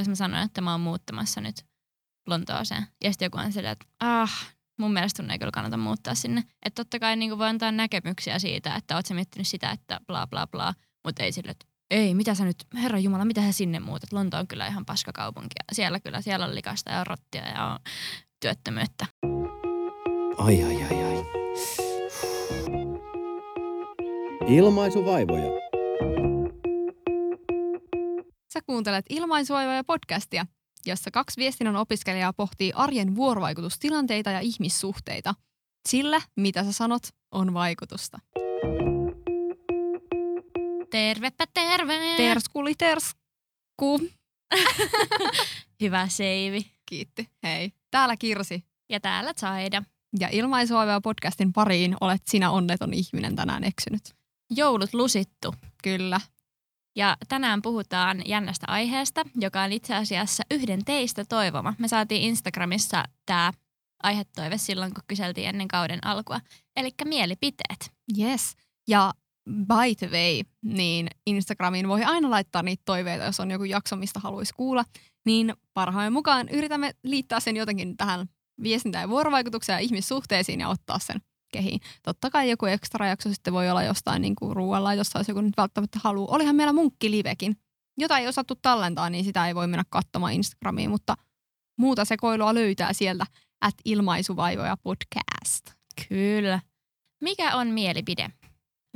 jos mä sanon, että mä oon muuttamassa nyt Lontooseen. Ja sitten joku on silleen, että ah, mun mielestä sun ei kyllä kannata muuttaa sinne. Että totta kai niin voi antaa näkemyksiä siitä, että oot sä miettinyt sitä, että bla bla bla, mutta ei sille, että ei, mitä sä nyt, herra Jumala, mitä sä sinne muutat? Lonto on kyllä ihan paskakaupunki. Siellä kyllä, siellä on likasta ja rottia ja on työttömyyttä. Ai ai ai ai. Ilmaisuvaivoja. Sä kuuntelet Ilmaisuvaivoja podcastia, jossa kaksi viestinnän opiskelijaa pohtii arjen vuorovaikutustilanteita ja ihmissuhteita. Sillä, mitä sä sanot, on vaikutusta. Tervepä terve! Terskuli tersku. Hyvä seivi. Kiitti. Hei. Täällä Kirsi. Ja täällä Zaida. Ja Ilmaisuvaivoja podcastin pariin olet sinä onneton ihminen tänään eksynyt. Joulut lusittu. Kyllä. Ja tänään puhutaan jännästä aiheesta, joka on itse asiassa yhden teistä toivoma. Me saatiin Instagramissa tämä aihetoive silloin, kun kyseltiin ennen kauden alkua. Eli mielipiteet. Yes. Ja by the way, niin Instagramiin voi aina laittaa niitä toiveita, jos on joku jakso, mistä haluaisi kuulla. Niin parhaan mukaan yritämme liittää sen jotenkin tähän viestintään ja vuorovaikutukseen ja ihmissuhteisiin ja ottaa sen kehiin. Totta kai joku ekstra jakso sitten voi olla jostain niin kuin ruoanlaitossa, jos joku nyt välttämättä haluaa. Olihan meillä munkkilivekin. Jota ei osattu tallentaa, niin sitä ei voi mennä katsomaan Instagramiin, mutta muuta sekoilua löytää sieltä at ilmaisuvaivoja podcast. Kyllä. Mikä on mielipide?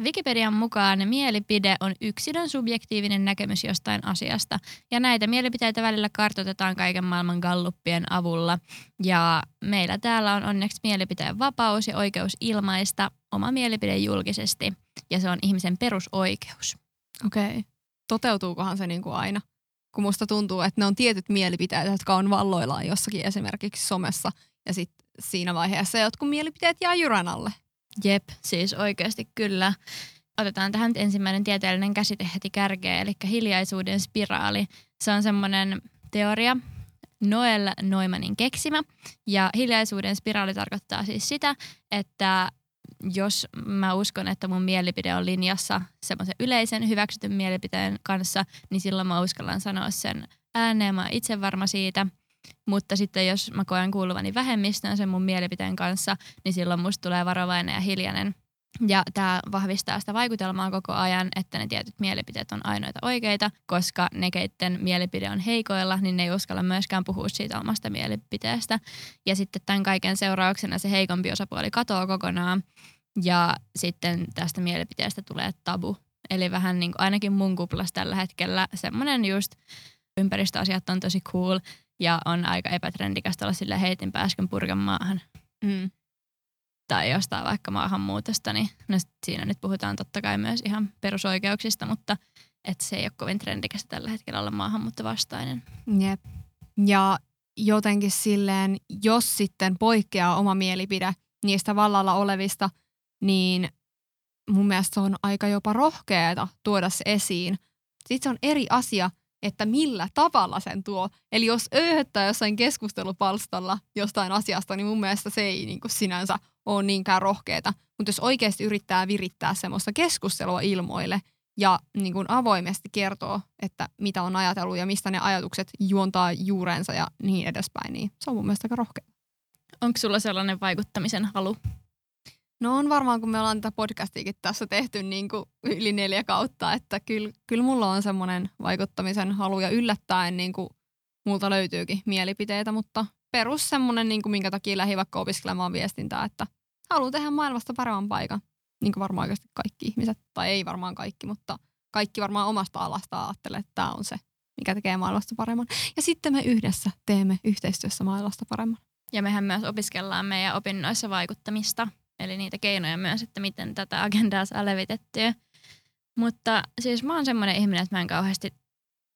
Wikipedian mukaan mielipide on yksilön subjektiivinen näkemys jostain asiasta, ja näitä mielipiteitä välillä kartoitetaan kaiken maailman galluppien avulla. Ja meillä täällä on onneksi mielipiteen vapaus ja oikeus ilmaista oma mielipide julkisesti, ja se on ihmisen perusoikeus. Okei. Okay. Toteutuukohan se niin kuin aina? Kun musta tuntuu, että ne on tietyt mielipiteet, jotka on valloillaan jossakin esimerkiksi somessa, ja sitten siinä vaiheessa jotkut mielipiteet jää jyrän alle. Jep, siis oikeasti kyllä. Otetaan tähän ensimmäinen tieteellinen käsite heti kärkeen, eli hiljaisuuden spiraali. Se on semmoinen teoria, Noel Neumannin keksimä. Ja hiljaisuuden spiraali tarkoittaa siis sitä, että jos mä uskon, että mun mielipide on linjassa semmoisen yleisen hyväksytyn mielipiteen kanssa, niin silloin mä uskallan sanoa sen ääneen. Mä itse varma siitä – mutta sitten jos mä koen kuuluvani vähemmistöön sen mun mielipiteen kanssa, niin silloin musta tulee varovainen ja hiljainen. Ja tämä vahvistaa sitä vaikutelmaa koko ajan, että ne tietyt mielipiteet on ainoita oikeita, koska ne, keitten mielipide on heikoilla, niin ne ei uskalla myöskään puhua siitä omasta mielipiteestä. Ja sitten tämän kaiken seurauksena se heikompi osapuoli katoaa kokonaan ja sitten tästä mielipiteestä tulee tabu. Eli vähän niin kuin ainakin mun kuplassa tällä hetkellä semmoinen just ympäristöasiat on tosi cool ja on aika epätrendikästä olla sille heitin pääskön purkan maahan. Mm. Tai jostain vaikka maahanmuutosta, niin no siinä nyt puhutaan totta kai myös ihan perusoikeuksista, mutta että se ei ole kovin trendikästä tällä hetkellä olla maahanmuuttovastainen. Jep. Ja jotenkin silleen, jos sitten poikkeaa oma mielipide niistä vallalla olevista, niin mun mielestä se on aika jopa rohkeata tuoda se esiin. Sitten se on eri asia, että millä tavalla sen tuo. Eli jos öyhöttää jossain keskustelupalstalla jostain asiasta, niin mun mielestä se ei niin kuin sinänsä ole niinkään rohkeeta. Mutta jos oikeasti yrittää virittää semmoista keskustelua ilmoille ja niin kuin avoimesti kertoo, että mitä on ajatellut ja mistä ne ajatukset juontaa juurensa ja niin edespäin, niin se on mun mielestä aika rohkea. Onko sulla sellainen vaikuttamisen halu? No on varmaan, kun me ollaan tätä podcastiakin tässä tehty niin kuin yli neljä kautta, että kyllä, kyllä mulla on semmoinen vaikuttamisen halu ja yllättäen niin kuin multa löytyykin mielipiteitä, mutta perus semmoinen, niin kuin minkä takia lähi vaikka opiskelemaan viestintää, että haluan tehdä maailmasta paremman paikan. Niin kuin varmaan oikeasti kaikki ihmiset, tai ei varmaan kaikki, mutta kaikki varmaan omasta alasta ajattelee, että tämä on se, mikä tekee maailmasta paremman. Ja sitten me yhdessä teemme yhteistyössä maailmasta paremman. Ja mehän myös opiskellaan meidän opinnoissa vaikuttamista Eli niitä keinoja myös, että miten tätä agendaa saa levitettyä. Mutta siis mä oon semmoinen ihminen, että mä en kauheasti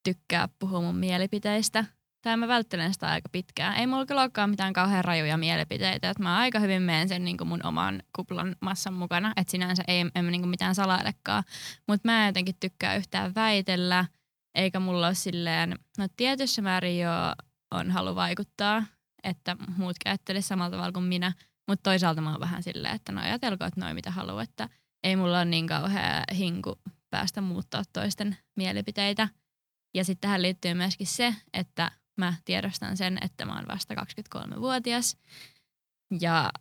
tykkää puhua mun mielipiteistä. Tai mä välttelen sitä aika pitkään. Ei mulla kyllä olekaan mitään kauhean rajuja mielipiteitä. Että mä aika hyvin menen sen niin mun oman kuplan massan mukana. Että sinänsä ei en niin mitään salailekaan. Mutta mä en jotenkin tykkää yhtään väitellä. Eikä mulla ole silleen, no tietyssä määrin jo on halu vaikuttaa, että muut käyttelisivät samalla tavalla kuin minä – mutta toisaalta mä oon vähän silleen, että no ajatelkoon, että noin mitä haluaa, että ei mulla ole niin kauhea hinku päästä muuttaa toisten mielipiteitä. Ja sitten tähän liittyy myöskin se, että mä tiedostan sen, että mä oon vasta 23-vuotias ja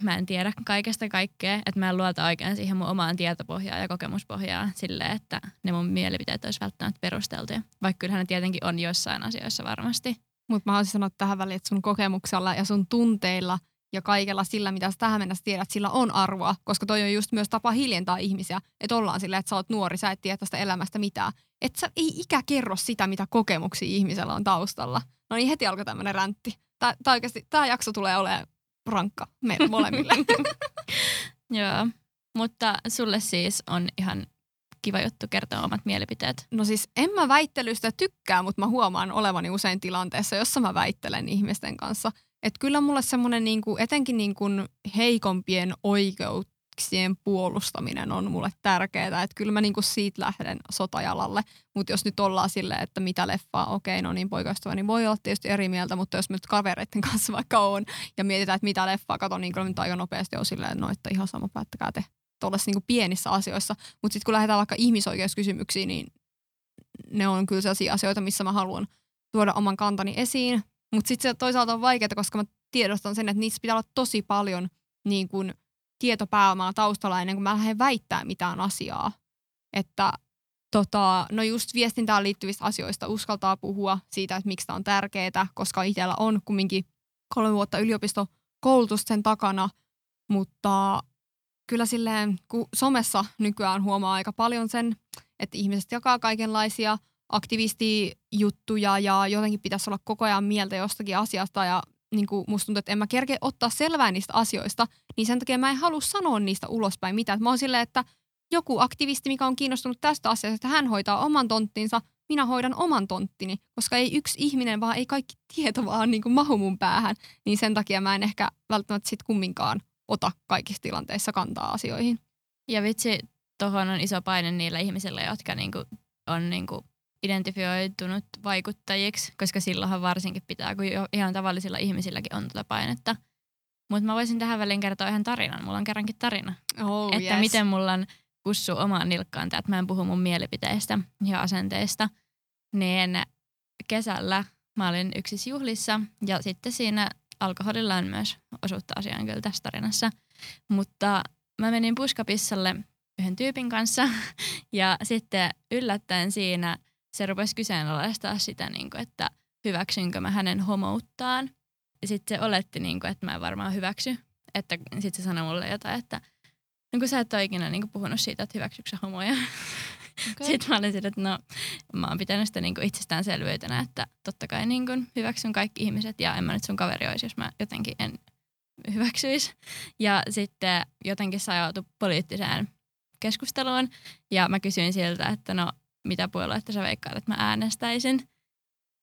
mä en tiedä kaikesta kaikkea, että mä en luota oikein siihen mun omaan tietopohjaan ja kokemuspohjaan sille, että ne mun mielipiteet olisi välttämättä perusteltuja. Vaikka kyllähän ne tietenkin on jossain asioissa varmasti. Mutta mä haluaisin sanoa tähän väliin, että sun kokemuksella ja sun tunteilla ja kaikella sillä, mitä sä tähän mennessä tiedät, sillä on arvoa, koska toi on just myös tapa hiljentää ihmisiä, että ollaan sillä, että sä oot nuori, sä et tiedä tästä elämästä mitään. Että sä ei ikä kerro sitä, mitä kokemuksia ihmisellä on taustalla. No niin, heti alkoi tämmöinen räntti. Tää, tää oikeasti, tää jakso tulee olemaan rankka meille molemmille. Joo, mutta sulle siis on ihan kiva juttu kertoa omat mielipiteet. No siis en mä väittelystä tykkää, mutta mä huomaan olevani usein tilanteessa, jossa mä väittelen ihmisten kanssa. Että kyllä mulle semmoinen niinku, etenkin niinku heikompien oikeuksien puolustaminen on mulle tärkeää. Että kyllä mä niinku siitä lähden sotajalalle. Mutta jos nyt ollaan silleen, että mitä leffaa, okei, no niin poikaystävä, niin voi olla tietysti eri mieltä, mutta jos nyt kavereiden kanssa vaikka on ja mietitään, että mitä leffaa katon, niin kyllä nyt aika nopeasti on silleen, no että ihan sama päättäkää te tuollaisissa niinku pienissä asioissa. Mutta sitten kun lähdetään vaikka ihmisoikeuskysymyksiin, niin ne on kyllä sellaisia asioita, missä mä haluan tuoda oman kantani esiin. Mutta sitten se toisaalta on vaikeaa, koska mä tiedostan sen, että niissä pitää olla tosi paljon niin kun, tietopääomaa taustalla ennen kuin mä lähden väittää mitään asiaa. Että tota, no just viestintään liittyvistä asioista uskaltaa puhua siitä, että miksi tämä on tärkeää, koska itsellä on kumminkin kolme vuotta yliopistokoulutusta sen takana, mutta kyllä silleen, kun somessa nykyään huomaa aika paljon sen, että ihmiset jakaa kaikenlaisia aktivistijuttuja ja jotenkin pitäisi olla koko ajan mieltä jostakin asiasta ja niin kuin musta tuntuu, että en mä kerkeä ottaa selvää niistä asioista, niin sen takia mä en halua sanoa niistä ulospäin mitään. Mä oon silleen, että joku aktivisti, mikä on kiinnostunut tästä asiasta, että hän hoitaa oman tonttinsa, minä hoidan oman tonttini, koska ei yksi ihminen, vaan ei kaikki tieto vaan niin kuin mahu mun päähän, niin sen takia mä en ehkä välttämättä sit kumminkaan ota kaikissa tilanteissa kantaa asioihin. Ja vitsi, tuohon on iso paine niillä ihmisillä, jotka niinku on niinku identifioitunut vaikuttajiksi, koska silloinhan varsinkin pitää, kun jo ihan tavallisilla ihmisilläkin on tuota painetta. Mutta mä voisin tähän väliin kertoa ihan tarinan. Mulla on kerrankin tarina. Oh, että yes. miten mulla on kussu omaan nilkkaan tämä, että mä en puhu mun mielipiteistä ja asenteista. Niin kesällä mä olin yksissä juhlissa ja sitten siinä alkoholilla on myös osuutta asiaan kyllä tässä tarinassa. Mutta mä menin puskapissalle yhden tyypin kanssa ja sitten yllättäen siinä se rupesi kyseenalaistaa sitä, niin kuin, että hyväksynkö mä hänen homouttaan. Ja sitten se oletti, niin kuin, että mä en varmaan hyväksy. Että sitten se sanoi mulle jotain, että niin kuin sä et ole ikinä niin kuin puhunut siitä, että hyväksyykö sä homoja. Okay. Sitten mä olin sille, että no mä oon pitänyt sitä niin kuin itsestäänselvyytenä, että totta kai niin kuin hyväksyn kaikki ihmiset ja en mä nyt sun kaveri olisi, jos mä jotenkin en hyväksyisi. Ja sitten jotenkin se ajautui poliittiseen keskusteluun ja mä kysyin siltä, että no mitä puoluetta sä veikkaat, että mä äänestäisin.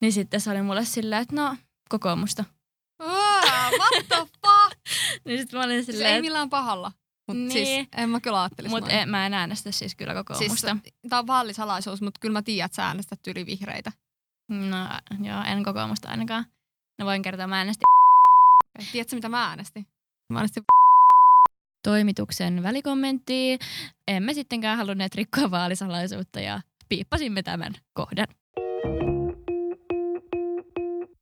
Niin sitten se oli mulle silleen, että no kokoomusta. Wow, what the fuck? niin sitten mä olin siis silleen, ei millään pahalla. Mutta Niin. siis en mä kyllä ajattelisi mutta noin. mä en äänestä siis kyllä kokoomusta. Siis, tää on vaalisalaisuus, mutta kyllä mä tiedän, että sä äänestät yli vihreitä. No joo, en kokoomusta ainakaan. No voin kertoa, mä äänestin Tiedätkö, mitä mä äänestin? Mä äänestin toimituksen välikommenttia. Emme sittenkään halunneet rikkoa vaalisalaisuutta ja piippasimme tämän kohdan.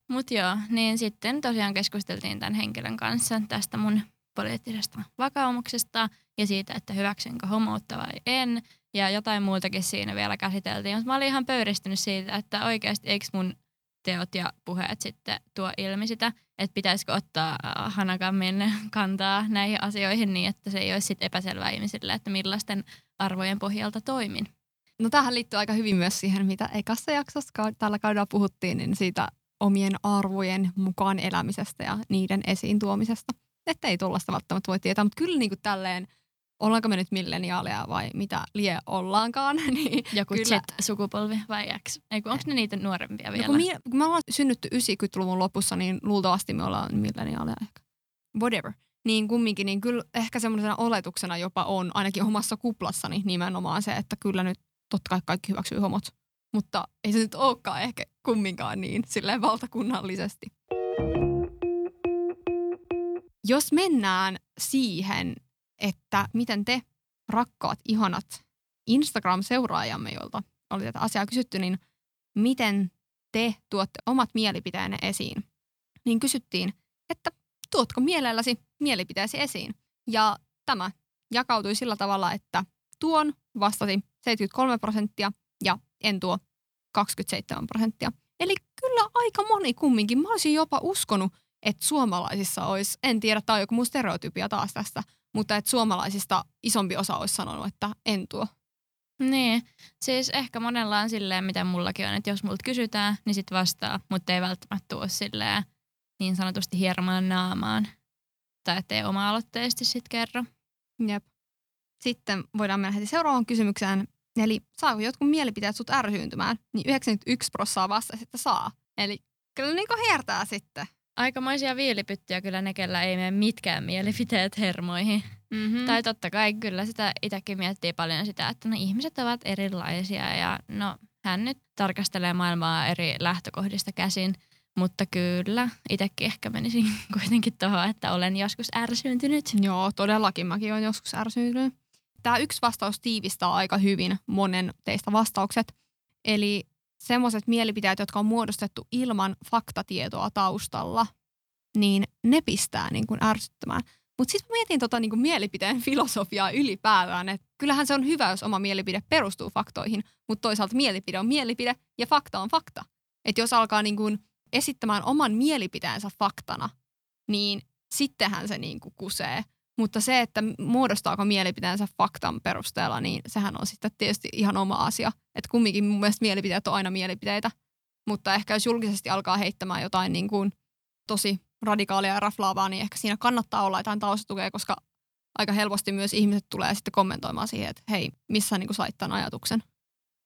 Mut joo, niin sitten tosiaan keskusteltiin tämän henkilön kanssa tästä mun poliittisesta vakaumuksesta ja siitä, että hyväksynkö homoutta vai en. Ja jotain muutakin siinä vielä käsiteltiin, mutta mä olin ihan pöyristynyt siitä, että oikeasti eikö mun teot ja puheet sitten tuo ilmi sitä, että pitäisikö ottaa äh, hanakammin kantaa näihin asioihin niin, että se ei olisi sitten epäselvää ihmisille, että millaisten arvojen pohjalta toimin. No tähän liittyy aika hyvin myös siihen, mitä ekassa jaksossa tällä kaudella puhuttiin, niin siitä omien arvojen mukaan elämisestä ja niiden esiin tuomisesta. Että ei tuollaista välttämättä voi tietää, mutta kyllä niin kuin tälleen, ollaanko me nyt milleniaaleja vai mitä lie ollaankaan, niin Joku Kyllä. Z-sukupolvi vai X? Ei kun onko ne niitä nuorempia No, vielä? kun, mie, kun me ollaan synnytty 90-luvun lopussa, niin luultavasti me ollaan milleniaaleja ehkä. Whatever. Niin kumminkin, niin kyllä ehkä semmoisena oletuksena jopa on, ainakin omassa kuplassani nimenomaan se, että kyllä nyt totta kai kaikki hyväksyy homot. Mutta ei se nyt olekaan ehkä kumminkaan niin silleen valtakunnallisesti. Jos mennään siihen, että miten te, rakkaat, ihanat Instagram-seuraajamme, joilta oli tätä asiaa kysytty, niin miten te tuotte omat mielipiteenne esiin, niin kysyttiin, että tuotko mielelläsi mielipiteesi esiin. Ja tämä jakautui sillä tavalla, että tuon vastasi 73 prosenttia ja en tuo 27 prosenttia. Eli kyllä aika moni kumminkin. Mä olisin jopa uskonut, että suomalaisissa olisi, en tiedä, tämä on joku muu stereotypia taas tästä, mutta että suomalaisista isompi osa olisi sanonut, että en tuo. Niin, siis ehkä monella on silleen, mitä mullakin on, että jos multa kysytään, niin sit vastaa, mutta ei välttämättä tuo silleen niin sanotusti hiermaan naamaan. Tai ettei oma-aloitteisesti sit kerro. Jep. Sitten voidaan mennä heti seuraavaan kysymykseen. Eli saako jotkut mielipiteet sut ärsyyntymään? Niin 91 prossaa vastasi, että saa. Eli kyllä niinku hiertää sitten. Aikamoisia viilipyttyjä kyllä ne, kellä ei mene mitkään mielipiteet hermoihin. Mm-hmm. Tai totta kai kyllä sitä itsekin miettii paljon sitä, että no ihmiset ovat erilaisia ja no hän nyt tarkastelee maailmaa eri lähtökohdista käsin. Mutta kyllä, itsekin ehkä menisin kuitenkin tuohon, että olen joskus ärsyyntynyt. Joo, todellakin mäkin olen joskus ärsyyntynyt. Tämä yksi vastaus tiivistää aika hyvin monen teistä vastaukset. Eli semmoiset mielipiteet, jotka on muodostettu ilman faktatietoa taustalla, niin ne pistää niin kuin ärsyttämään. Mutta sitten mietin tota niin kuin mielipiteen filosofiaa ylipäätään, että kyllähän se on hyvä, jos oma mielipide perustuu faktoihin, mutta toisaalta mielipide on mielipide ja fakta on fakta. Että jos alkaa niin kuin esittämään oman mielipiteensä faktana, niin sittenhän se niin kuin kusee. Mutta se, että muodostaako mielipiteensä faktan perusteella, niin sehän on sitten tietysti ihan oma asia. Että kumminkin mun mielestä mielipiteet on aina mielipiteitä. Mutta ehkä jos julkisesti alkaa heittämään jotain niin kuin tosi radikaalia ja raflaavaa, niin ehkä siinä kannattaa olla jotain taustatukea, koska aika helposti myös ihmiset tulee sitten kommentoimaan siihen, että hei, missä niin kuin sait tämän ajatuksen.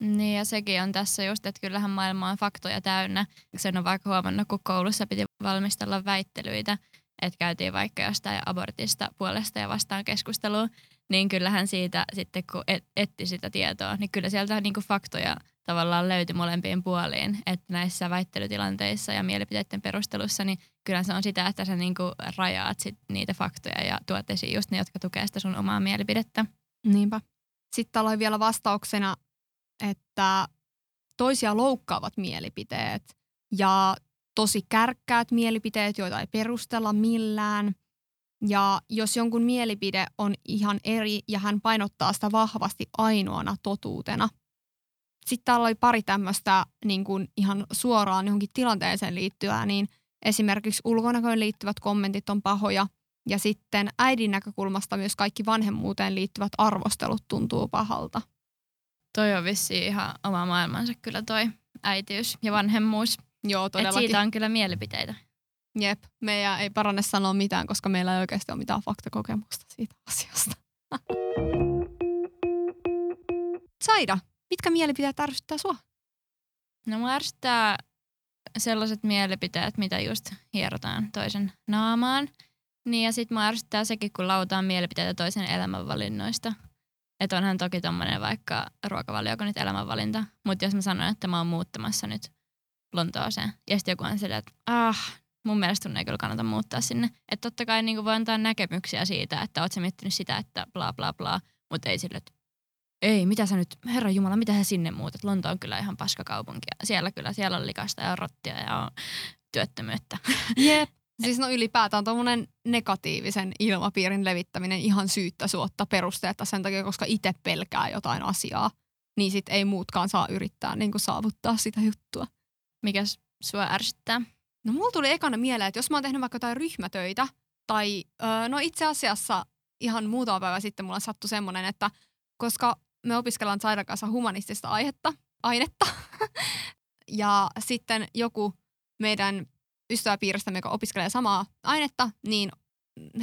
Niin ja sekin on tässä just, että kyllähän maailma on faktoja täynnä. Sen on vaikka huomannut, kun koulussa piti valmistella väittelyitä, että käytiin vaikka jostain abortista puolesta ja vastaan keskustelua, niin kyllähän siitä sitten kun et, etti sitä tietoa, niin kyllä sieltä niin kuin faktoja tavallaan löytyi molempiin puoliin. Että näissä väittelytilanteissa ja mielipiteiden perustelussa, niin kyllä se on sitä, että sä niin kuin rajaat sit niitä faktoja ja tuot esiin just ne, jotka tukee sitä sun omaa mielipidettä. Niinpä. Sitten oli vielä vastauksena, että toisia loukkaavat mielipiteet ja tosi kärkkäät mielipiteet, joita ei perustella millään. Ja jos jonkun mielipide on ihan eri ja hän painottaa sitä vahvasti ainoana totuutena. Sitten täällä oli pari tämmöistä niin kuin ihan suoraan johonkin tilanteeseen liittyvää, niin esimerkiksi ulkonäköön liittyvät kommentit on pahoja. Ja sitten äidin näkökulmasta myös kaikki vanhemmuuteen liittyvät arvostelut tuntuu pahalta. Toi on vissiin ihan oma maailmansa kyllä toi äitiys ja vanhemmuus. Joo, Et todellakin. siitä on kyllä mielipiteitä. Jep, meidän ei paranne sanoa mitään, koska meillä ei oikeasti ole mitään faktakokemusta siitä asiasta. Saida, mitkä mielipiteet ärsyttää sua? No mua ärsyttää sellaiset mielipiteet, mitä just hierotaan toisen naamaan. Niin ja sit mua ärsyttää sekin, kun lautaan mielipiteitä toisen elämänvalinnoista. Että onhan toki tommonen vaikka ruokavalio, kun nyt elämänvalinta. Mutta jos mä sanon, että mä oon muuttamassa nyt Lontooseen. Ja sitten joku on silleen, että ah, mun mielestä sun ei kyllä kannata muuttaa sinne. Että totta kai niin voi antaa näkemyksiä siitä, että oot sä miettinyt sitä, että bla bla bla. Mutta ei sille, että ei, mitä sä nyt, herra Jumala, mitä sä sinne muutat? Lonto on kyllä ihan paskakaupunki. Siellä kyllä, siellä on likasta ja rottia ja on työttömyyttä. Jep. Siis no ylipäätään tuommoinen negatiivisen ilmapiirin levittäminen ihan syyttä suotta perusteetta sen takia, koska itse pelkää jotain asiaa, niin sit ei muutkaan saa yrittää niin saavuttaa sitä juttua. Mikä sua ärsyttää? No mulla tuli ekana mieleen, että jos mä oon tehnyt vaikka jotain ryhmätöitä, tai öö, no itse asiassa ihan muutama päivä sitten mulla sattui semmoinen, että koska me opiskellaan Saidan kanssa humanistista aihetta, ainetta, ja sitten joku meidän ystäväpiiristämme, joka opiskelee samaa ainetta, niin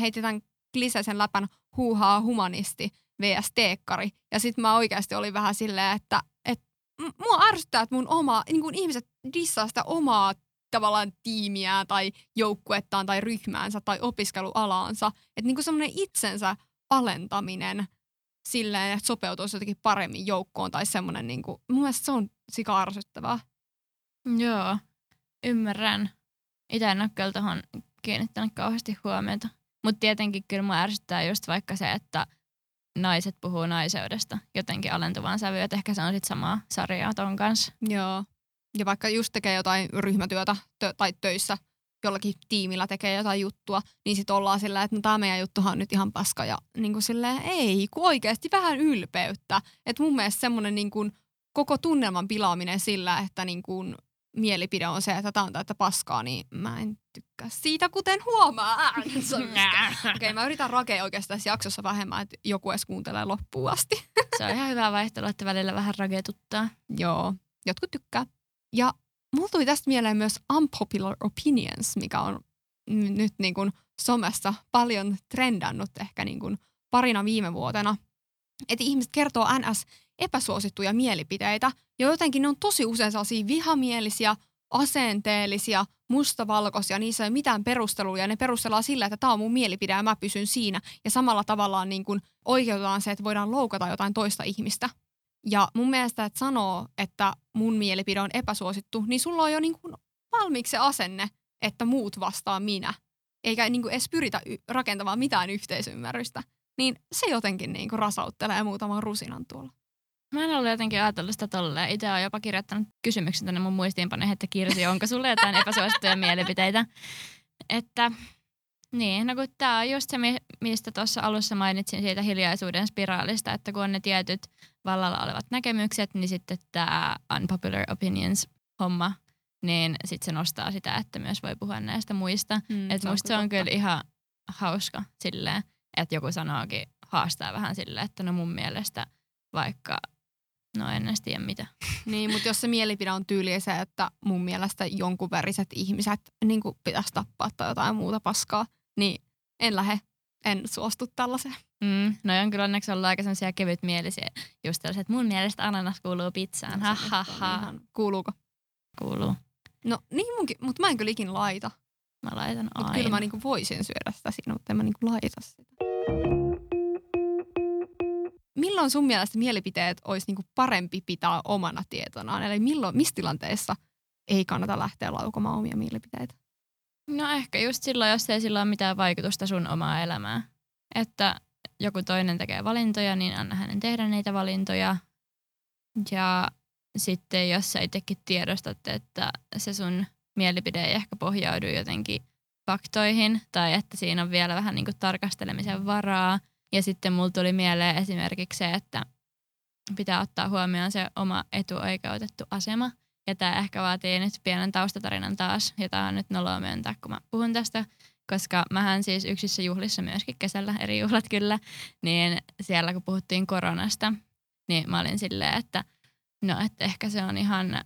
heitetään kliseisen läpän huuhaa humanisti vs. teekkari. Ja sitten mä oikeasti olin vähän silleen, että, mua ärsyttää, että mun oma, niin kun ihmiset dissaa sitä omaa tavallaan tiimiään tai joukkuettaan tai ryhmäänsä tai opiskelualaansa. Että niin semmoinen itsensä alentaminen silleen, että sopeutuisi jotenkin paremmin joukkoon tai semmoinen, niin kuin, mun mielestä se on sika ärsyttävää. Joo, ymmärrän. Itse en ole kyllä tuohon kiinnittänyt kauheasti huomiota. Mutta tietenkin kyllä mua ärsyttää just vaikka se, että naiset puhuu naiseudesta jotenkin alentuvaan sävyyn. Että ehkä se on sitten samaa sarjaa ton kanssa. Joo. Ja vaikka just tekee jotain ryhmätyötä tö- tai töissä, jollakin tiimillä tekee jotain juttua, niin sitten ollaan sillä, että no tämä meidän juttuhan on nyt ihan paska. Ja niin kuin silleen, ei, kun oikeasti vähän ylpeyttä. Että mun mielestä semmoinen niin koko tunnelman pilaaminen sillä, että niin kuin mielipide on se, että tämä on täyttä paskaa, niin mä en tykkää siitä, kuten huomaa. Okei, okay, mä yritän rakea oikeastaan tässä jaksossa vähemmän, että joku edes kuuntelee loppuun asti. Se on ihan hyvä vaihtelu, että välillä vähän ragetuttaa. Joo, jotkut tykkää. Ja mulla tuli tästä mieleen myös unpopular opinions, mikä on nyt niin kuin somessa paljon trendannut ehkä niin kuin parina viime vuotena. Että ihmiset kertoo NS epäsuosittuja mielipiteitä, ja jotenkin ne on tosi usein sellaisia vihamielisiä, asenteellisia, mustavalkoisia, niissä ei ole mitään perusteluja. Ne perustellaan sillä, että tämä on mun mielipide ja mä pysyn siinä. Ja samalla tavallaan niin kuin oikeutetaan se, että voidaan loukata jotain toista ihmistä. Ja mun mielestä, että sanoo, että mun mielipide on epäsuosittu, niin sulla on jo niin kuin valmiiksi se asenne, että muut vastaa minä. Eikä niin kuin edes pyritä y- rakentamaan mitään yhteisymmärrystä. Niin se jotenkin niin kuin rasauttelee muutaman rusinan tuolla. Mä en ollut jotenkin ajatellut sitä tolleen. Itse olen jopa kirjoittanut kysymyksen tänne mun muistiinpanoihin, että Kirsi, onko sulle jotain epäsuosittuja mielipiteitä? Että niin, no kun tämä on just se, mi- mistä tuossa alussa mainitsin siitä hiljaisuuden spiraalista, että kun on ne tietyt vallalla olevat näkemykset, niin sitten tämä unpopular opinions homma, niin sitten se nostaa sitä, että myös voi puhua näistä muista. Mm, että musta se on kyllä ihan hauska silleen, että joku sanookin, haastaa vähän silleen, että no mun mielestä vaikka, no en edes tiedä mitä. Niin, mutta jos se mielipide on tyyli se, että mun mielestä jonkun väriset ihmiset niin pitäisi tappaa tai jotain muuta paskaa, niin en lähde, en suostu tällaiseen. Mm, no on kyllä onneksi ollut aika sellaisia kevytmielisiä, just tällaiset, että mun mielestä ananas kuuluu pizzaan, ha ha ha. Kuuluuko? Kuuluu. No niin munkin, mutta mä en kyllä ikin laita. Mä laitan aina. kyllä mä niinku voisin syödä sitä siinä, mutta en mä niinku laita sitä. Milloin sun mielestä mielipiteet olisi niinku parempi pitää omana tietonaan? Eli milloin, missä tilanteessa ei kannata lähteä laukomaan omia mielipiteitä? No ehkä just silloin, jos ei sillä ole mitään vaikutusta sun omaa elämään. Että joku toinen tekee valintoja, niin anna hänen tehdä niitä valintoja. Ja sitten jos sä itsekin tiedostat, että se sun mielipide ei ehkä pohjaudu jotenkin faktoihin tai että siinä on vielä vähän niin kuin tarkastelemisen varaa. Ja sitten mulla tuli mieleen esimerkiksi se, että pitää ottaa huomioon se oma etuoikeutettu asema. Ja tämä ehkä vaatii nyt pienen taustatarinan taas, jota on nyt noloa myöntää, kun mä puhun tästä. Koska mähän siis yksissä juhlissa myöskin kesällä, eri juhlat kyllä, niin siellä kun puhuttiin koronasta, niin mä olin silleen, että no, että ehkä se on ihan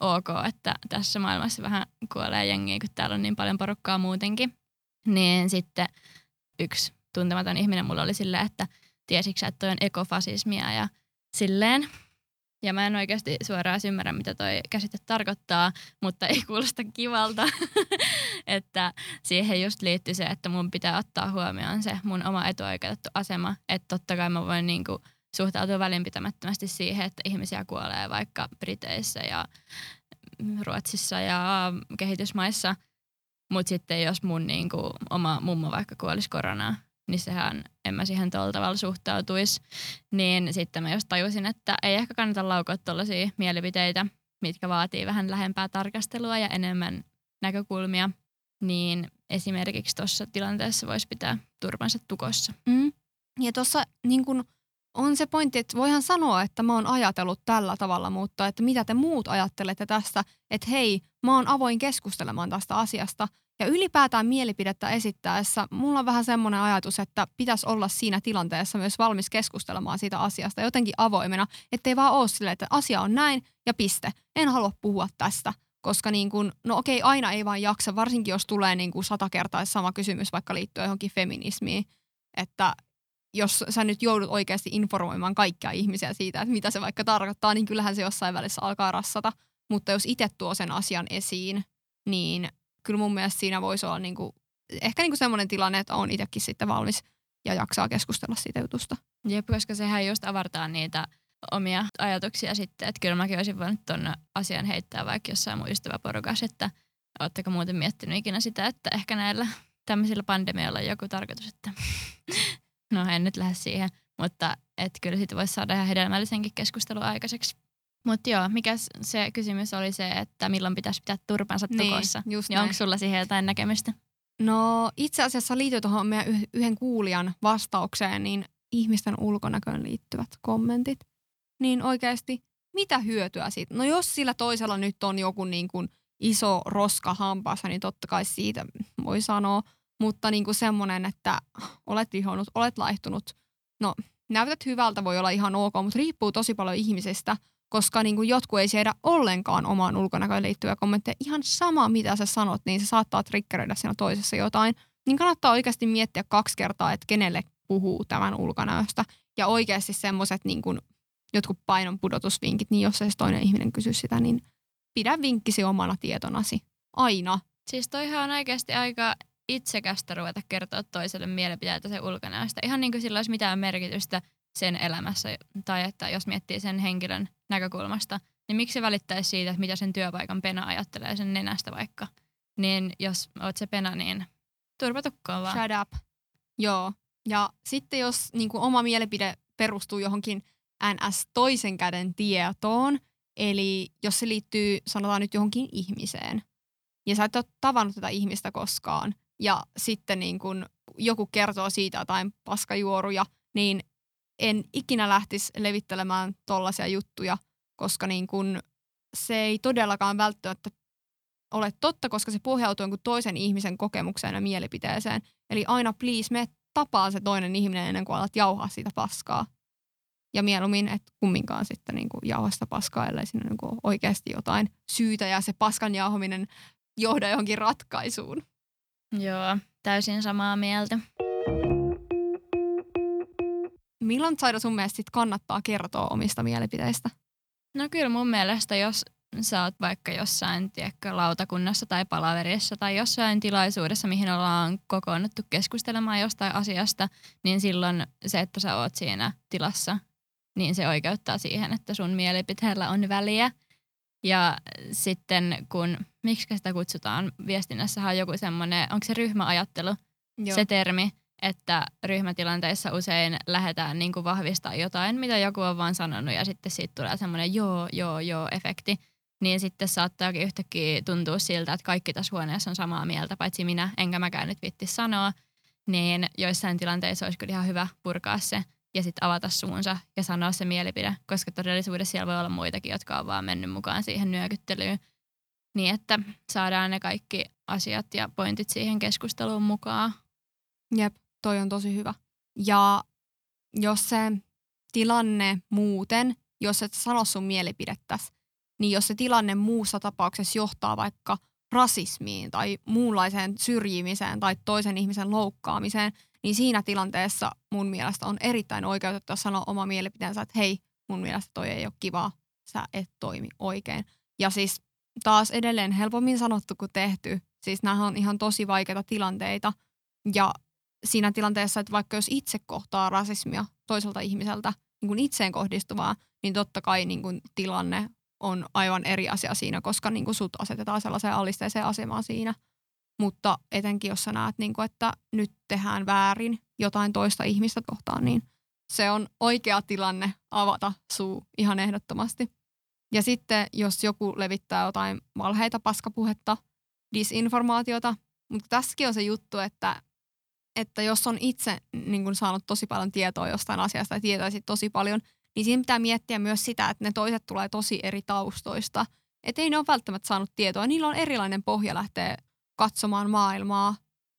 ok, että tässä maailmassa vähän kuolee jengiä, kun täällä on niin paljon porukkaa muutenkin. Niin sitten yksi tuntematon ihminen mulla oli silleen, että tiesitkö sä, että toi on ekofasismia ja silleen. Ja mä en oikeasti suoraan ymmärrä, mitä toi käsite tarkoittaa, mutta ei kuulosta kivalta. että siihen just liittyy se, että mun pitää ottaa huomioon se mun oma etuoikeutettu asema. Että totta kai mä voin niinku suhtautua välinpitämättömästi siihen, että ihmisiä kuolee vaikka Briteissä ja Ruotsissa ja kehitysmaissa. Mutta sitten jos mun niinku oma mummo vaikka kuolisi koronaan, niin sehän en mä siihen tuolla tavalla suhtautuisi. Niin sitten mä just tajusin, että ei ehkä kannata laukoa tuollaisia mielipiteitä, mitkä vaatii vähän lähempää tarkastelua ja enemmän näkökulmia. Niin esimerkiksi tuossa tilanteessa voisi pitää turpansa tukossa. Mm. Ja tuossa niin kun on se pointti, että voihan sanoa, että mä oon ajatellut tällä tavalla, mutta että mitä te muut ajattelette tästä, että hei, mä oon avoin keskustelemaan tästä asiasta. Ja ylipäätään mielipidettä esittäessä mulla on vähän semmoinen ajatus, että pitäisi olla siinä tilanteessa myös valmis keskustelemaan siitä asiasta jotenkin avoimena, ettei vaan ole silleen, että asia on näin ja piste. En halua puhua tästä, koska niin kuin, no okei, aina ei vaan jaksa, varsinkin jos tulee niin kuin sata kertaa sama kysymys vaikka liittyen johonkin feminismiin, että jos sä nyt joudut oikeasti informoimaan kaikkia ihmisiä siitä, että mitä se vaikka tarkoittaa, niin kyllähän se jossain välissä alkaa rassata. Mutta jos itse tuo sen asian esiin, niin kyllä mun mielestä siinä voisi olla niinku, ehkä niinku semmoinen tilanne, että on itsekin sitten valmis ja jaksaa keskustella siitä jutusta. Jep, koska sehän just avartaa niitä omia ajatuksia sitten, että kyllä mäkin olisin voinut tuon asian heittää vaikka jossain mun ystäväporukassa, että ootteko muuten miettinyt ikinä sitä, että ehkä näillä tämmöisillä pandemioilla on joku tarkoitus, että no en nyt lähde siihen, mutta että kyllä siitä voisi saada ihan hedelmällisenkin keskustelun aikaiseksi. Mutta joo, mikä se kysymys oli se, että milloin pitäisi pitää turpansa Niin, tukossa. just Niin näin. onko sulla siihen jotain näkemystä? No itse asiassa liittyy tuohon meidän yh- yhden kuulijan vastaukseen, niin ihmisten ulkonäköön liittyvät kommentit. Niin oikeasti, mitä hyötyä siitä? No jos sillä toisella nyt on joku niin kuin iso roska hampaassa, niin totta kai siitä voi sanoa. Mutta niin kuin semmoinen, että olet ihonnut, olet laihtunut. No näytät hyvältä, voi olla ihan ok, mutta riippuu tosi paljon ihmisistä, koska niin kuin jotkut ei siedä ollenkaan omaan ulkonäköön liittyviä kommentteja. Ihan sama, mitä sä sanot, niin se saattaa triggeröidä siinä toisessa jotain. Niin kannattaa oikeasti miettiä kaksi kertaa, että kenelle puhuu tämän ulkonäöstä. Ja oikeasti semmoiset niin jotkut painon pudotusvinkit, niin jos se toinen ihminen kysyy sitä, niin pidä vinkkisi omana tietonasi. Aina. Siis toihan on oikeasti aika itsekästä ruveta kertoa toiselle mielipiteitä sen ulkonäöstä. Ihan niin kuin sillä olisi mitään merkitystä sen elämässä. Tai että jos miettii sen henkilön näkökulmasta, niin miksi se välittäisi siitä, että mitä sen työpaikan pena ajattelee sen nenästä vaikka. Niin jos oot se pena, niin turpa tukkoon vaan. Shut up. Joo. Ja sitten jos niin kuin oma mielipide perustuu johonkin NS toisen käden tietoon, eli jos se liittyy sanotaan nyt johonkin ihmiseen, ja sä et ole tavannut tätä ihmistä koskaan, ja sitten niin kun joku kertoo siitä jotain paskajuoruja, niin en ikinä lähtisi levittelemään tollaisia juttuja, koska niin kun se ei todellakaan välttämättä ole totta, koska se pohjautuu jonkun toisen ihmisen kokemukseen ja mielipiteeseen. Eli aina please, me tapaa se toinen ihminen ennen kuin alat jauhaa siitä paskaa. Ja mieluummin, että kumminkaan sitten niin kuin jauha sitä paskaa, ellei siinä niin kuin oikeasti jotain syytä ja se paskan jauhaminen johda johonkin ratkaisuun. Joo, täysin samaa mieltä. Milloin Saida sun mielestä sit kannattaa kertoa omista mielipiteistä? No kyllä mun mielestä, jos sä oot vaikka jossain tiedätkö, lautakunnassa tai palaverissa tai jossain tilaisuudessa, mihin ollaan kokoonnuttu keskustelemaan jostain asiasta, niin silloin se, että sä oot siinä tilassa, niin se oikeuttaa siihen, että sun mielipiteellä on väliä. Ja sitten kun, miksi sitä kutsutaan, viestinnässähän on joku semmoinen, onko se ryhmäajattelu, Joo. se termi, että ryhmätilanteissa usein lähdetään niin kuin vahvistaa jotain, mitä joku on vaan sanonut ja sitten siitä tulee semmoinen joo, joo, joo efekti. Niin sitten saattaakin yhtäkkiä tuntua siltä, että kaikki tässä huoneessa on samaa mieltä, paitsi minä, enkä mäkään nyt vitti sanoa. Niin joissain tilanteissa olisi kyllä ihan hyvä purkaa se ja sitten avata suunsa ja sanoa se mielipide, koska todellisuudessa siellä voi olla muitakin, jotka on vaan mennyt mukaan siihen nyökyttelyyn. Niin että saadaan ne kaikki asiat ja pointit siihen keskusteluun mukaan. Jep, toi on tosi hyvä. Ja jos se tilanne muuten, jos et sano sun mielipidettäs, niin jos se tilanne muussa tapauksessa johtaa vaikka rasismiin tai muunlaiseen syrjimiseen tai toisen ihmisen loukkaamiseen, niin siinä tilanteessa mun mielestä on erittäin oikeutettua sanoa oma mielipiteensä, että hei, mun mielestä toi ei ole kivaa, sä et toimi oikein. Ja siis taas edelleen helpommin sanottu kuin tehty. Siis nämä on ihan tosi vaikeita tilanteita. Ja siinä tilanteessa, että vaikka jos itse kohtaa rasismia toiselta ihmiseltä niin kuin itseen kohdistuvaa, niin totta kai niin kuin tilanne on aivan eri asia siinä, koska niin kuin sut asetetaan sellaiseen alisteiseen asemaan siinä. Mutta etenkin jos sä näet, niin kuin, että nyt tehdään väärin jotain toista ihmistä kohtaan, niin se on oikea tilanne avata suu ihan ehdottomasti. Ja sitten jos joku levittää jotain valheita, paskapuhetta, disinformaatiota, mutta tässäkin on se juttu, että, että jos on itse niin kun saanut tosi paljon tietoa jostain asiasta ja tietäisi tosi paljon, niin siinä pitää miettiä myös sitä, että ne toiset tulee tosi eri taustoista. Että ei ne ole välttämättä saanut tietoa. Niillä on erilainen pohja lähteä katsomaan maailmaa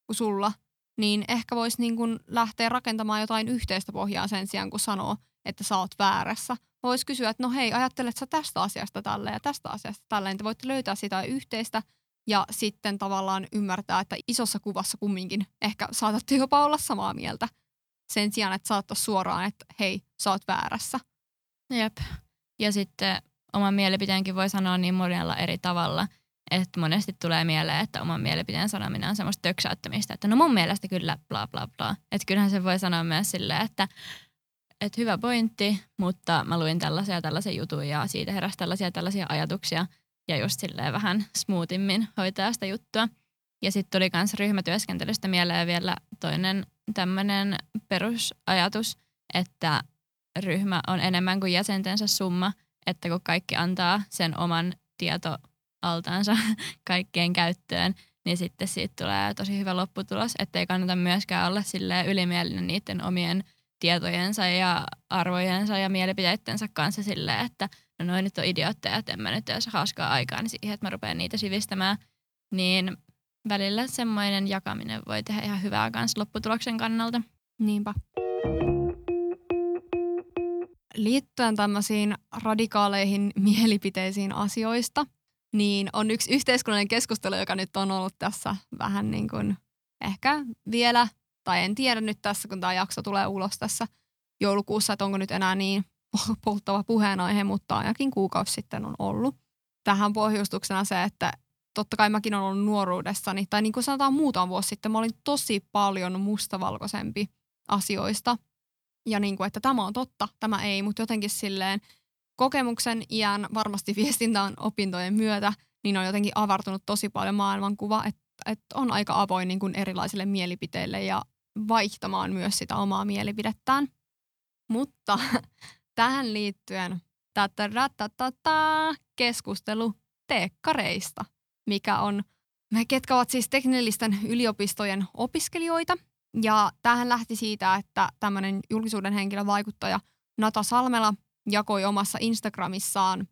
kuin sulla. Niin ehkä voisi niin kun lähteä rakentamaan jotain yhteistä pohjaa sen sijaan, kun sanoo, että sä oot väärässä. Voisi kysyä, että no hei, ajattelet sä tästä asiasta tälle ja tästä asiasta tälleen. Te voitte löytää sitä yhteistä ja sitten tavallaan ymmärtää, että isossa kuvassa kumminkin ehkä saatatte jopa olla samaa mieltä sen sijaan, että saattaisi suoraan, että hei, sä oot väärässä. Jep. Ja sitten oman mielipiteenkin voi sanoa niin monella eri tavalla, että monesti tulee mieleen, että oman mielipiteen sanominen on semmoista töksäyttämistä, että no mun mielestä kyllä bla bla bla. Että kyllähän se voi sanoa myös silleen, että, että hyvä pointti, mutta mä luin tällaisia tällaisia jutuja ja siitä heräsi tällaisia tällaisia ajatuksia ja just silleen vähän smoothimmin hoitaa sitä juttua. Ja sitten tuli myös ryhmätyöskentelystä mieleen vielä toinen tämmöinen perusajatus, että ryhmä on enemmän kuin jäsentensä summa. että kun kaikki antaa sen oman tietoaltaansa kaikkeen käyttöön, niin sitten siitä tulee tosi hyvä lopputulos, ettei kannata myöskään olla ylimielinen niiden omien tietojensa ja arvojensa ja mielipiteittensä kanssa silleen, että no noin nyt on idiootteja, että en mä nyt edes hauskaa aikaa niin siihen, että mä rupean niitä sivistämään. Niin välillä semmoinen jakaminen voi tehdä ihan hyvää kanssa lopputuloksen kannalta. Niinpä. Liittyen tämmöisiin radikaaleihin mielipiteisiin asioista, niin on yksi yhteiskunnallinen keskustelu, joka nyt on ollut tässä vähän niin kuin ehkä vielä, tai en tiedä nyt tässä, kun tämä jakso tulee ulos tässä joulukuussa, että onko nyt enää niin polttava puheenaihe, mutta ainakin kuukausi sitten on ollut. Tähän pohjustuksena se, että totta kai mäkin olen ollut nuoruudessani, tai niin kuin sanotaan muutama vuosi sitten, mä olin tosi paljon mustavalkoisempi asioista. Ja niin kuin, että tämä on totta, tämä ei, mutta jotenkin silleen kokemuksen iän varmasti viestintään opintojen myötä, niin on jotenkin avartunut tosi paljon maailmankuva, että, että on aika avoin niin kuin erilaisille mielipiteille ja vaihtamaan myös sitä omaa mielipidettään. Mutta tähän liittyen keskustelu teekkareista, mikä on ketkä ovat siis teknillisten yliopistojen opiskelijoita. Ja tähän lähti siitä, että tämmöinen julkisuuden henkilövaikuttaja Nata Salmela jakoi omassa Instagramissaan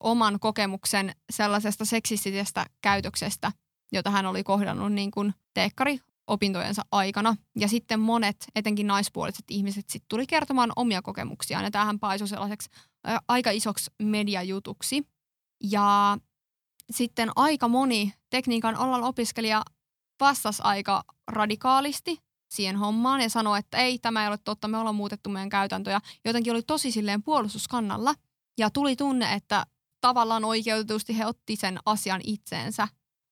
oman kokemuksen sellaisesta seksistisestä käytöksestä, jota hän oli kohdannut niin kuin teekkari opintojensa aikana. Ja sitten monet, etenkin naispuoliset ihmiset, sit tuli kertomaan omia kokemuksiaan. Ja tämähän paisui sellaiseksi ä, aika isoksi mediajutuksi. Ja sitten aika moni tekniikan alan opiskelija vastasi aika radikaalisti siihen hommaan ja sanoi, että ei, tämä ei ole totta, me ollaan muutettu meidän käytäntöjä. Jotenkin oli tosi silleen puolustuskannalla ja tuli tunne, että tavallaan oikeutetusti he otti sen asian itseensä.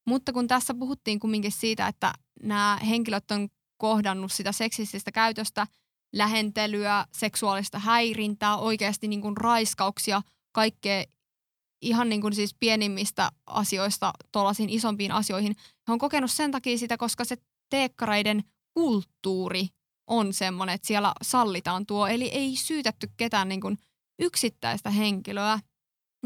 Mutta kun tässä puhuttiin kumminkin siitä, että nämä henkilöt on kohdannut sitä seksististä käytöstä, lähentelyä, seksuaalista häirintää, oikeasti niin kuin raiskauksia, kaikkea ihan niin kuin siis pienimmistä asioista tuollaisiin isompiin asioihin. He on kokenut sen takia sitä, koska se teekkareiden kulttuuri on semmoinen, että siellä sallitaan tuo. Eli ei syytetty ketään niin kuin yksittäistä henkilöä.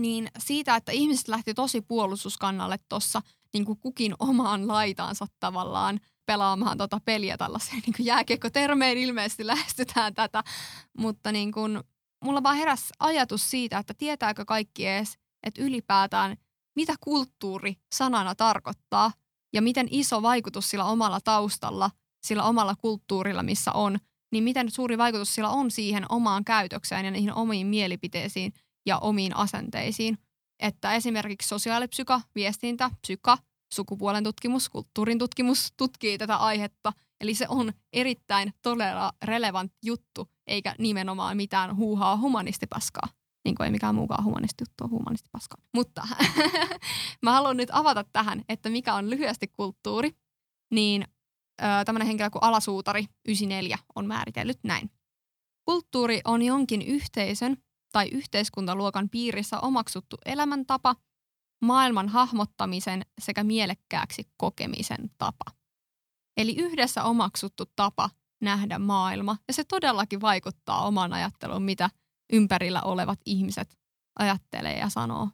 Niin siitä, että ihmiset lähti tosi puolustuskannalle tuossa niin kuin kukin omaan laitaansa tavallaan pelaamaan tota peliä tällaisia niin jääkiekkotermein ilmeisesti lähestytään tätä. Mutta niin kuin, mulla vaan heräsi ajatus siitä, että tietääkö kaikki edes, että ylipäätään mitä kulttuuri sanana tarkoittaa ja miten iso vaikutus sillä omalla taustalla, sillä omalla kulttuurilla, missä on, niin miten suuri vaikutus sillä on siihen omaan käytökseen ja niihin omiin mielipiteisiin ja omiin asenteisiin. Että esimerkiksi sosiaalipsyka, viestintä, psyka, sukupuolen tutkimus, kulttuurin tutkimus tutkii tätä aihetta. Eli se on erittäin todella relevant juttu, eikä nimenomaan mitään huuhaa humanistipaskaa niin kuin ei mikään muukaan humanistijuttu on humanistipaska. Mutta mä haluan nyt avata tähän, että mikä on lyhyesti kulttuuri. Niin tämmöinen henkilö kuin Alasuutari 94 on määritellyt näin. Kulttuuri on jonkin yhteisön tai yhteiskuntaluokan piirissä omaksuttu elämäntapa, maailman hahmottamisen sekä mielekkääksi kokemisen tapa. Eli yhdessä omaksuttu tapa nähdä maailma, ja se todellakin vaikuttaa omaan ajatteluun, mitä – ympärillä olevat ihmiset ajattelee ja sanoo.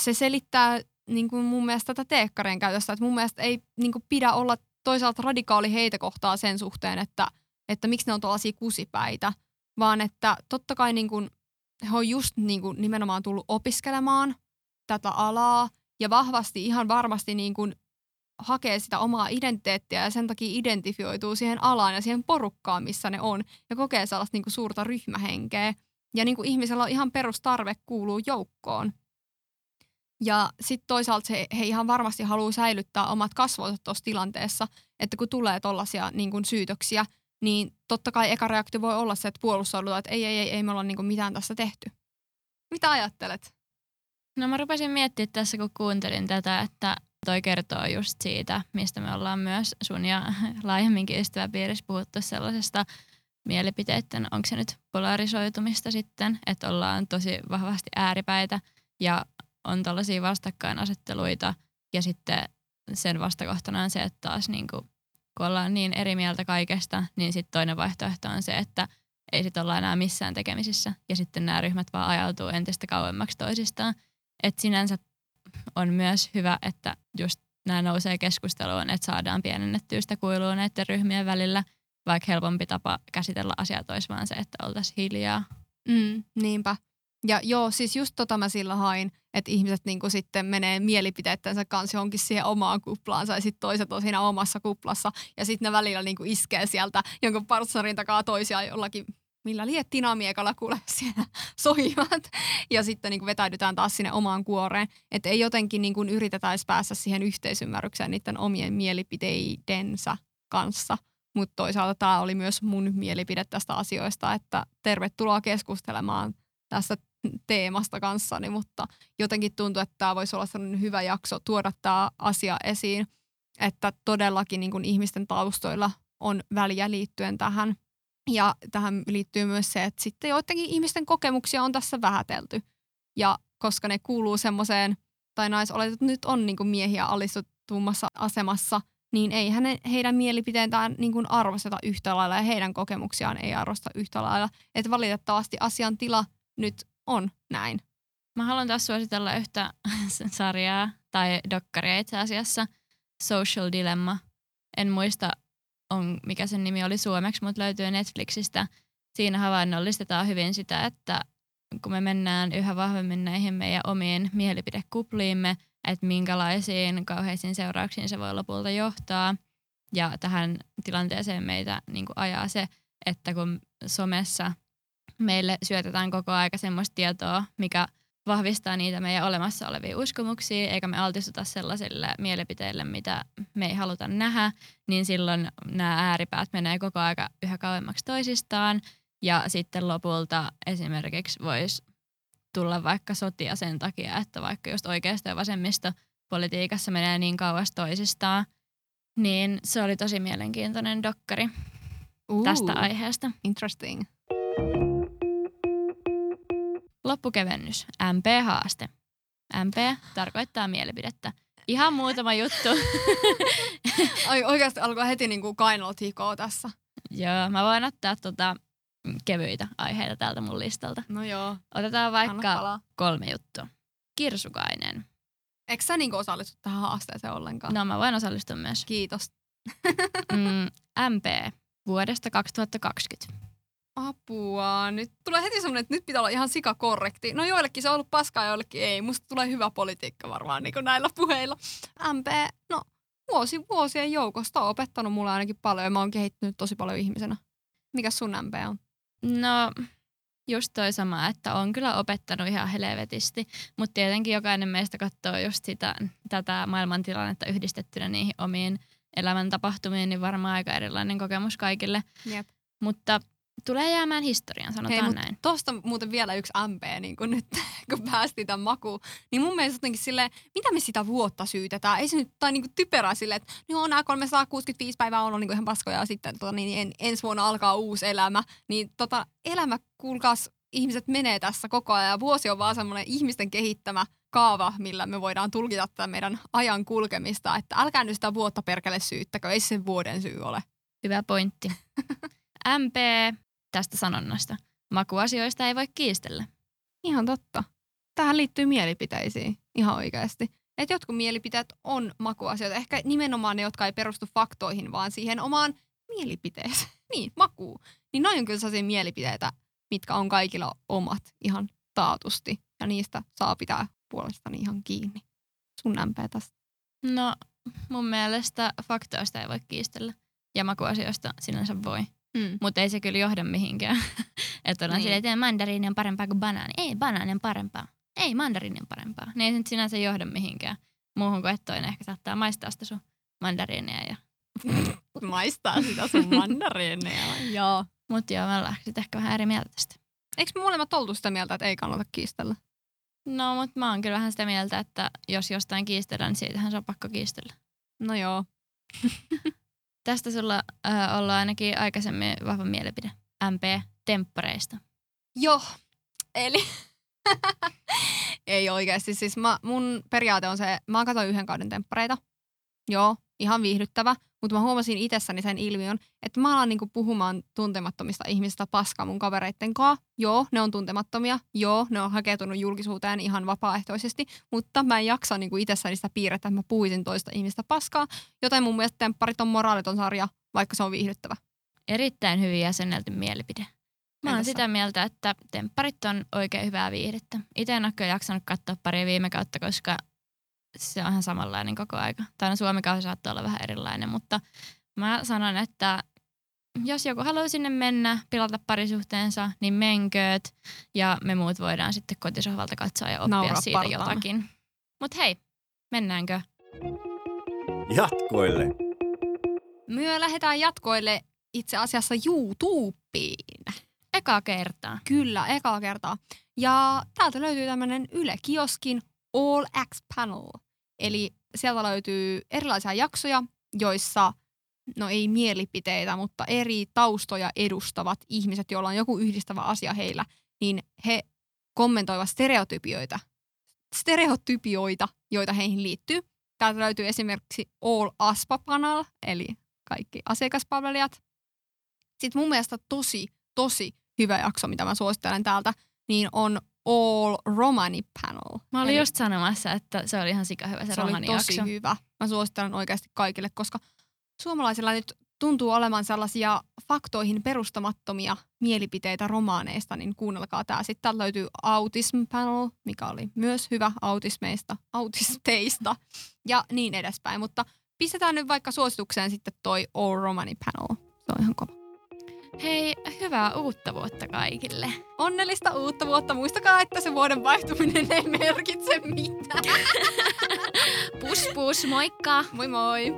Se selittää niin kuin mun mielestä tätä teekkarien käytöstä, että mun mielestä ei niin kuin pidä olla toisaalta radikaali heitä kohtaa sen suhteen, että, että miksi ne on tuollaisia kusipäitä, vaan että totta kai niin kuin, he on just niin kuin nimenomaan tullut opiskelemaan tätä alaa ja vahvasti ihan varmasti niin kuin hakee sitä omaa identiteettiä ja sen takia identifioituu siihen alaan ja siihen porukkaan, missä ne on ja kokee sellaista niin kuin suurta ryhmähenkeä. Ja niin kuin ihmisellä on ihan perustarve kuuluu joukkoon. Ja sitten toisaalta se, he ihan varmasti haluaa säilyttää omat kasvonsa tuossa tilanteessa, että kun tulee tuollaisia niin syytöksiä, niin totta kai eka reaktio voi olla se, että puolustaudutaan, että ei, ei, ei, ei me olla niin kuin mitään tässä tehty. Mitä ajattelet? No mä rupesin miettimään tässä, kun kuuntelin tätä, että toi kertoo just siitä, mistä me ollaan myös sun ja laajemminkin ystäväpiirissä puhuttu sellaisesta mielipiteiden, onko se nyt polarisoitumista sitten, että ollaan tosi vahvasti ääripäitä ja on tällaisia vastakkainasetteluita ja sitten sen vastakohtana on se, että taas niin kuin, kun ollaan niin eri mieltä kaikesta, niin sitten toinen vaihtoehto on se, että ei sit olla enää missään tekemisissä. Ja sitten nämä ryhmät vaan ajautuu entistä kauemmaksi toisistaan. Et sinänsä on myös hyvä, että just nämä nousee keskusteluun, että saadaan pienennettyä sitä kuilua näiden ryhmien välillä, vaikka helpompi tapa käsitellä asiat olisi vaan se, että oltaisiin hiljaa. Mm, niinpä. Ja joo, siis just tota mä sillä hain, että ihmiset niinku sitten menee mielipiteittensä kanssa johonkin siihen omaan kuplaansa ja sitten toiset on siinä omassa kuplassa ja sitten ne välillä niinku iskee sieltä jonkun partnerin takaa toisiaan jollakin millä liet tinamiekalla kuule siellä sohivat ja sitten niin vetäydytään taas sinne omaan kuoreen. Että ei jotenkin niin yritetä edes päästä siihen yhteisymmärrykseen niiden omien mielipiteidensä kanssa. Mutta toisaalta tämä oli myös mun mielipide tästä asioista, että tervetuloa keskustelemaan tästä teemasta kanssani, mutta jotenkin tuntuu, että tämä voisi olla sellainen hyvä jakso tuoda tämä asia esiin, että todellakin niin kuin ihmisten taustoilla on väliä liittyen tähän. Ja tähän liittyy myös se, että sitten joidenkin ihmisten kokemuksia on tässä vähätelty. Ja koska ne kuuluu semmoiseen, tai naisoletetut nyt on niin kuin miehiä alistutummassa asemassa, niin ei hänen, heidän mielipiteentään niin kuin arvosteta yhtä lailla ja heidän kokemuksiaan ei arvosta yhtä lailla. Että valitettavasti asian tila nyt on näin. Mä haluan taas suositella yhtä sarjaa tai dokkaria itse asiassa, Social Dilemma. En muista, on, mikä sen nimi oli suomeksi, mutta löytyy Netflixistä. Siinä havainnollistetaan hyvin sitä, että kun me mennään yhä vahvemmin näihin meidän omiin mielipidekupliimme, että minkälaisiin kauheisiin seurauksiin se voi lopulta johtaa. Ja tähän tilanteeseen meitä niin ajaa se, että kun somessa meille syötetään koko aika semmoista tietoa, mikä vahvistaa niitä meidän olemassa olevia uskomuksia, eikä me altistuta sellaisille mielipiteille, mitä me ei haluta nähdä, niin silloin nämä ääripäät menee koko aika yhä kauemmaksi toisistaan. Ja sitten lopulta esimerkiksi voisi tulla vaikka sotia sen takia, että vaikka just oikeasta ja vasemmista politiikassa menee niin kauas toisistaan, niin se oli tosi mielenkiintoinen dokkari uh, tästä aiheesta. Interesting. Loppukevennys, MP-haaste. MP tarkoittaa mielipidettä. Ihan muutama juttu. Ai oikeasti alkoi heti niin kuin kainalot hikoa tässä. Joo, mä voin ottaa tota kevyitä aiheita täältä mun listalta. No joo. Otetaan vaikka kolme juttua. Kirsukainen. Eikö sä niin osallistu tähän haasteeseen ollenkaan? No mä voin osallistua myös. Kiitos. mm, MP vuodesta 2020 apua. Nyt tulee heti semmoinen, että nyt pitää olla ihan sikakorrekti. No joillekin se on ollut paskaa, joillekin ei. Musta tulee hyvä politiikka varmaan niin näillä puheilla. MP, no vuosi vuosien joukosta on opettanut mulle ainakin paljon ja mä oon kehittynyt tosi paljon ihmisenä. Mikä sun MP on? No just toi sama, että on kyllä opettanut ihan helvetisti, mutta tietenkin jokainen meistä katsoo just sitä, tätä maailmantilannetta yhdistettynä niihin omiin elämäntapahtumiin, niin varmaan aika erilainen kokemus kaikille. Jep. Mutta tulee jäämään historian, sanotaan Hei, näin. Tosta muuten vielä yksi MP, niin kun nyt kun päästiin tämän makuun. Niin mun mielestä jotenkin silleen, mitä me sitä vuotta syytetään? Ei se nyt, tai niin typerää silleen, että no nämä 365 päivää on ollut niin ihan paskoja ja sitten tota, niin en, ensi vuonna alkaa uusi elämä. Niin tota, elämä, kuulkaas, ihmiset menee tässä koko ajan ja vuosi on vaan semmoinen ihmisten kehittämä kaava, millä me voidaan tulkita tätä meidän ajan kulkemista, että älkää nyt sitä vuotta perkele syyttäkö, ei se vuoden syy ole. Hyvä pointti. MP tästä sanonnasta. Makuasioista ei voi kiistellä. Ihan totta. Tähän liittyy mielipiteisiin ihan oikeasti. Että jotkut mielipiteet on makuasioita. Ehkä nimenomaan ne, jotka ei perustu faktoihin, vaan siihen omaan mielipiteeseen. niin, makuu. Niin noin on kyllä sellaisia mielipiteitä, mitkä on kaikilla omat ihan taatusti. Ja niistä saa pitää puolestani ihan kiinni. Sun lämpää tästä. No, mun mielestä faktoista ei voi kiistellä. Ja makuasioista sinänsä voi. Mm. Mutta ei se kyllä johda mihinkään. että ollaan niin. silleen, että mandariini on parempaa kuin banaani. Ei, banaani on parempaa. Ei, mandariini on parempaa. Niin ei se nyt sinänsä johda mihinkään. Muuhun kuin, että toinen ehkä saattaa maistaa sitä sun mandariinia. Ja... maistaa sitä sun mandariinia, joo. Mutta joo, me ollaan sitten ehkä vähän eri mieltä tästä. Eikö me molemmat oltu sitä mieltä, että ei kannata kiistellä? No, mutta mä oon kyllä vähän sitä mieltä, että jos jostain kiistellään, niin siitähän se on pakko kiistellä. No joo. Tästä sulla äh, ollaan ainakin aikaisemmin vahva mielipide. MP-temppareista. Joo, eli ei oikeasti. Siis mä, mun periaate on se, mä katson yhden kauden temppareita. Joo, ihan viihdyttävä. Mutta mä huomasin itsessäni sen ilmiön, että mä alan niinku puhumaan tuntemattomista ihmisistä paskaa mun kavereitten kanssa. Joo, ne on tuntemattomia. Joo, ne on hakeutunut julkisuuteen ihan vapaaehtoisesti, mutta mä en jaksa niinku itsessäni sitä piirrettä, että mä puhuisin toista ihmistä paskaa. Joten mun mielestä Tempparit on moraaliton sarja, vaikka se on viihdyttävä. Erittäin hyvin jäsennelty mielipide. Mä oon sitä mieltä, että tempparit on oikein hyvää viihdettä. Itse en ole kyllä jaksanut katsoa pari viime kautta, koska se on ihan samanlainen koko aika. Tai no Suomi kausi saattaa olla vähän erilainen, mutta mä sanon, että jos joku haluaa sinne mennä, pilata parisuhteensa, niin menkööt ja me muut voidaan sitten kotisohvalta katsoa ja oppia Nauraa siitä partaamme. jotakin. Mutta hei, mennäänkö? Jatkoille. Myö lähdetään jatkoille itse asiassa YouTubeen. Eka kertaa. Kyllä, ekaa kertaa. Ja täältä löytyy tämmöinen Yle Kioskin All X Panel. Eli sieltä löytyy erilaisia jaksoja, joissa, no ei mielipiteitä, mutta eri taustoja edustavat ihmiset, joilla on joku yhdistävä asia heillä, niin he kommentoivat stereotypioita, stereotypioita, joita heihin liittyy. Täältä löytyy esimerkiksi All Aspa Panel, eli kaikki asiakaspalvelijat. Sitten mun mielestä tosi, tosi hyvä jakso, mitä mä suosittelen täältä, niin on All Romani Panel. Mä olin Eli just sanomassa, että se oli ihan sika hyvä se, se oli romani tosi jakso. hyvä. Mä suosittelen oikeasti kaikille, koska suomalaisilla nyt tuntuu olevan sellaisia faktoihin perustamattomia mielipiteitä romaaneista, niin kuunnelkaa tää. Sitten täältä löytyy Autism Panel, mikä oli myös hyvä autismeista, autisteista ja niin edespäin. Mutta pistetään nyt vaikka suositukseen sitten toi All Romani Panel. Se on ihan kova. Hei, hyvää uutta vuotta kaikille. Onnellista uutta vuotta. Muistakaa, että se vuoden vaihtuminen ei merkitse mitään. Pus pus, moikka! Moi moi!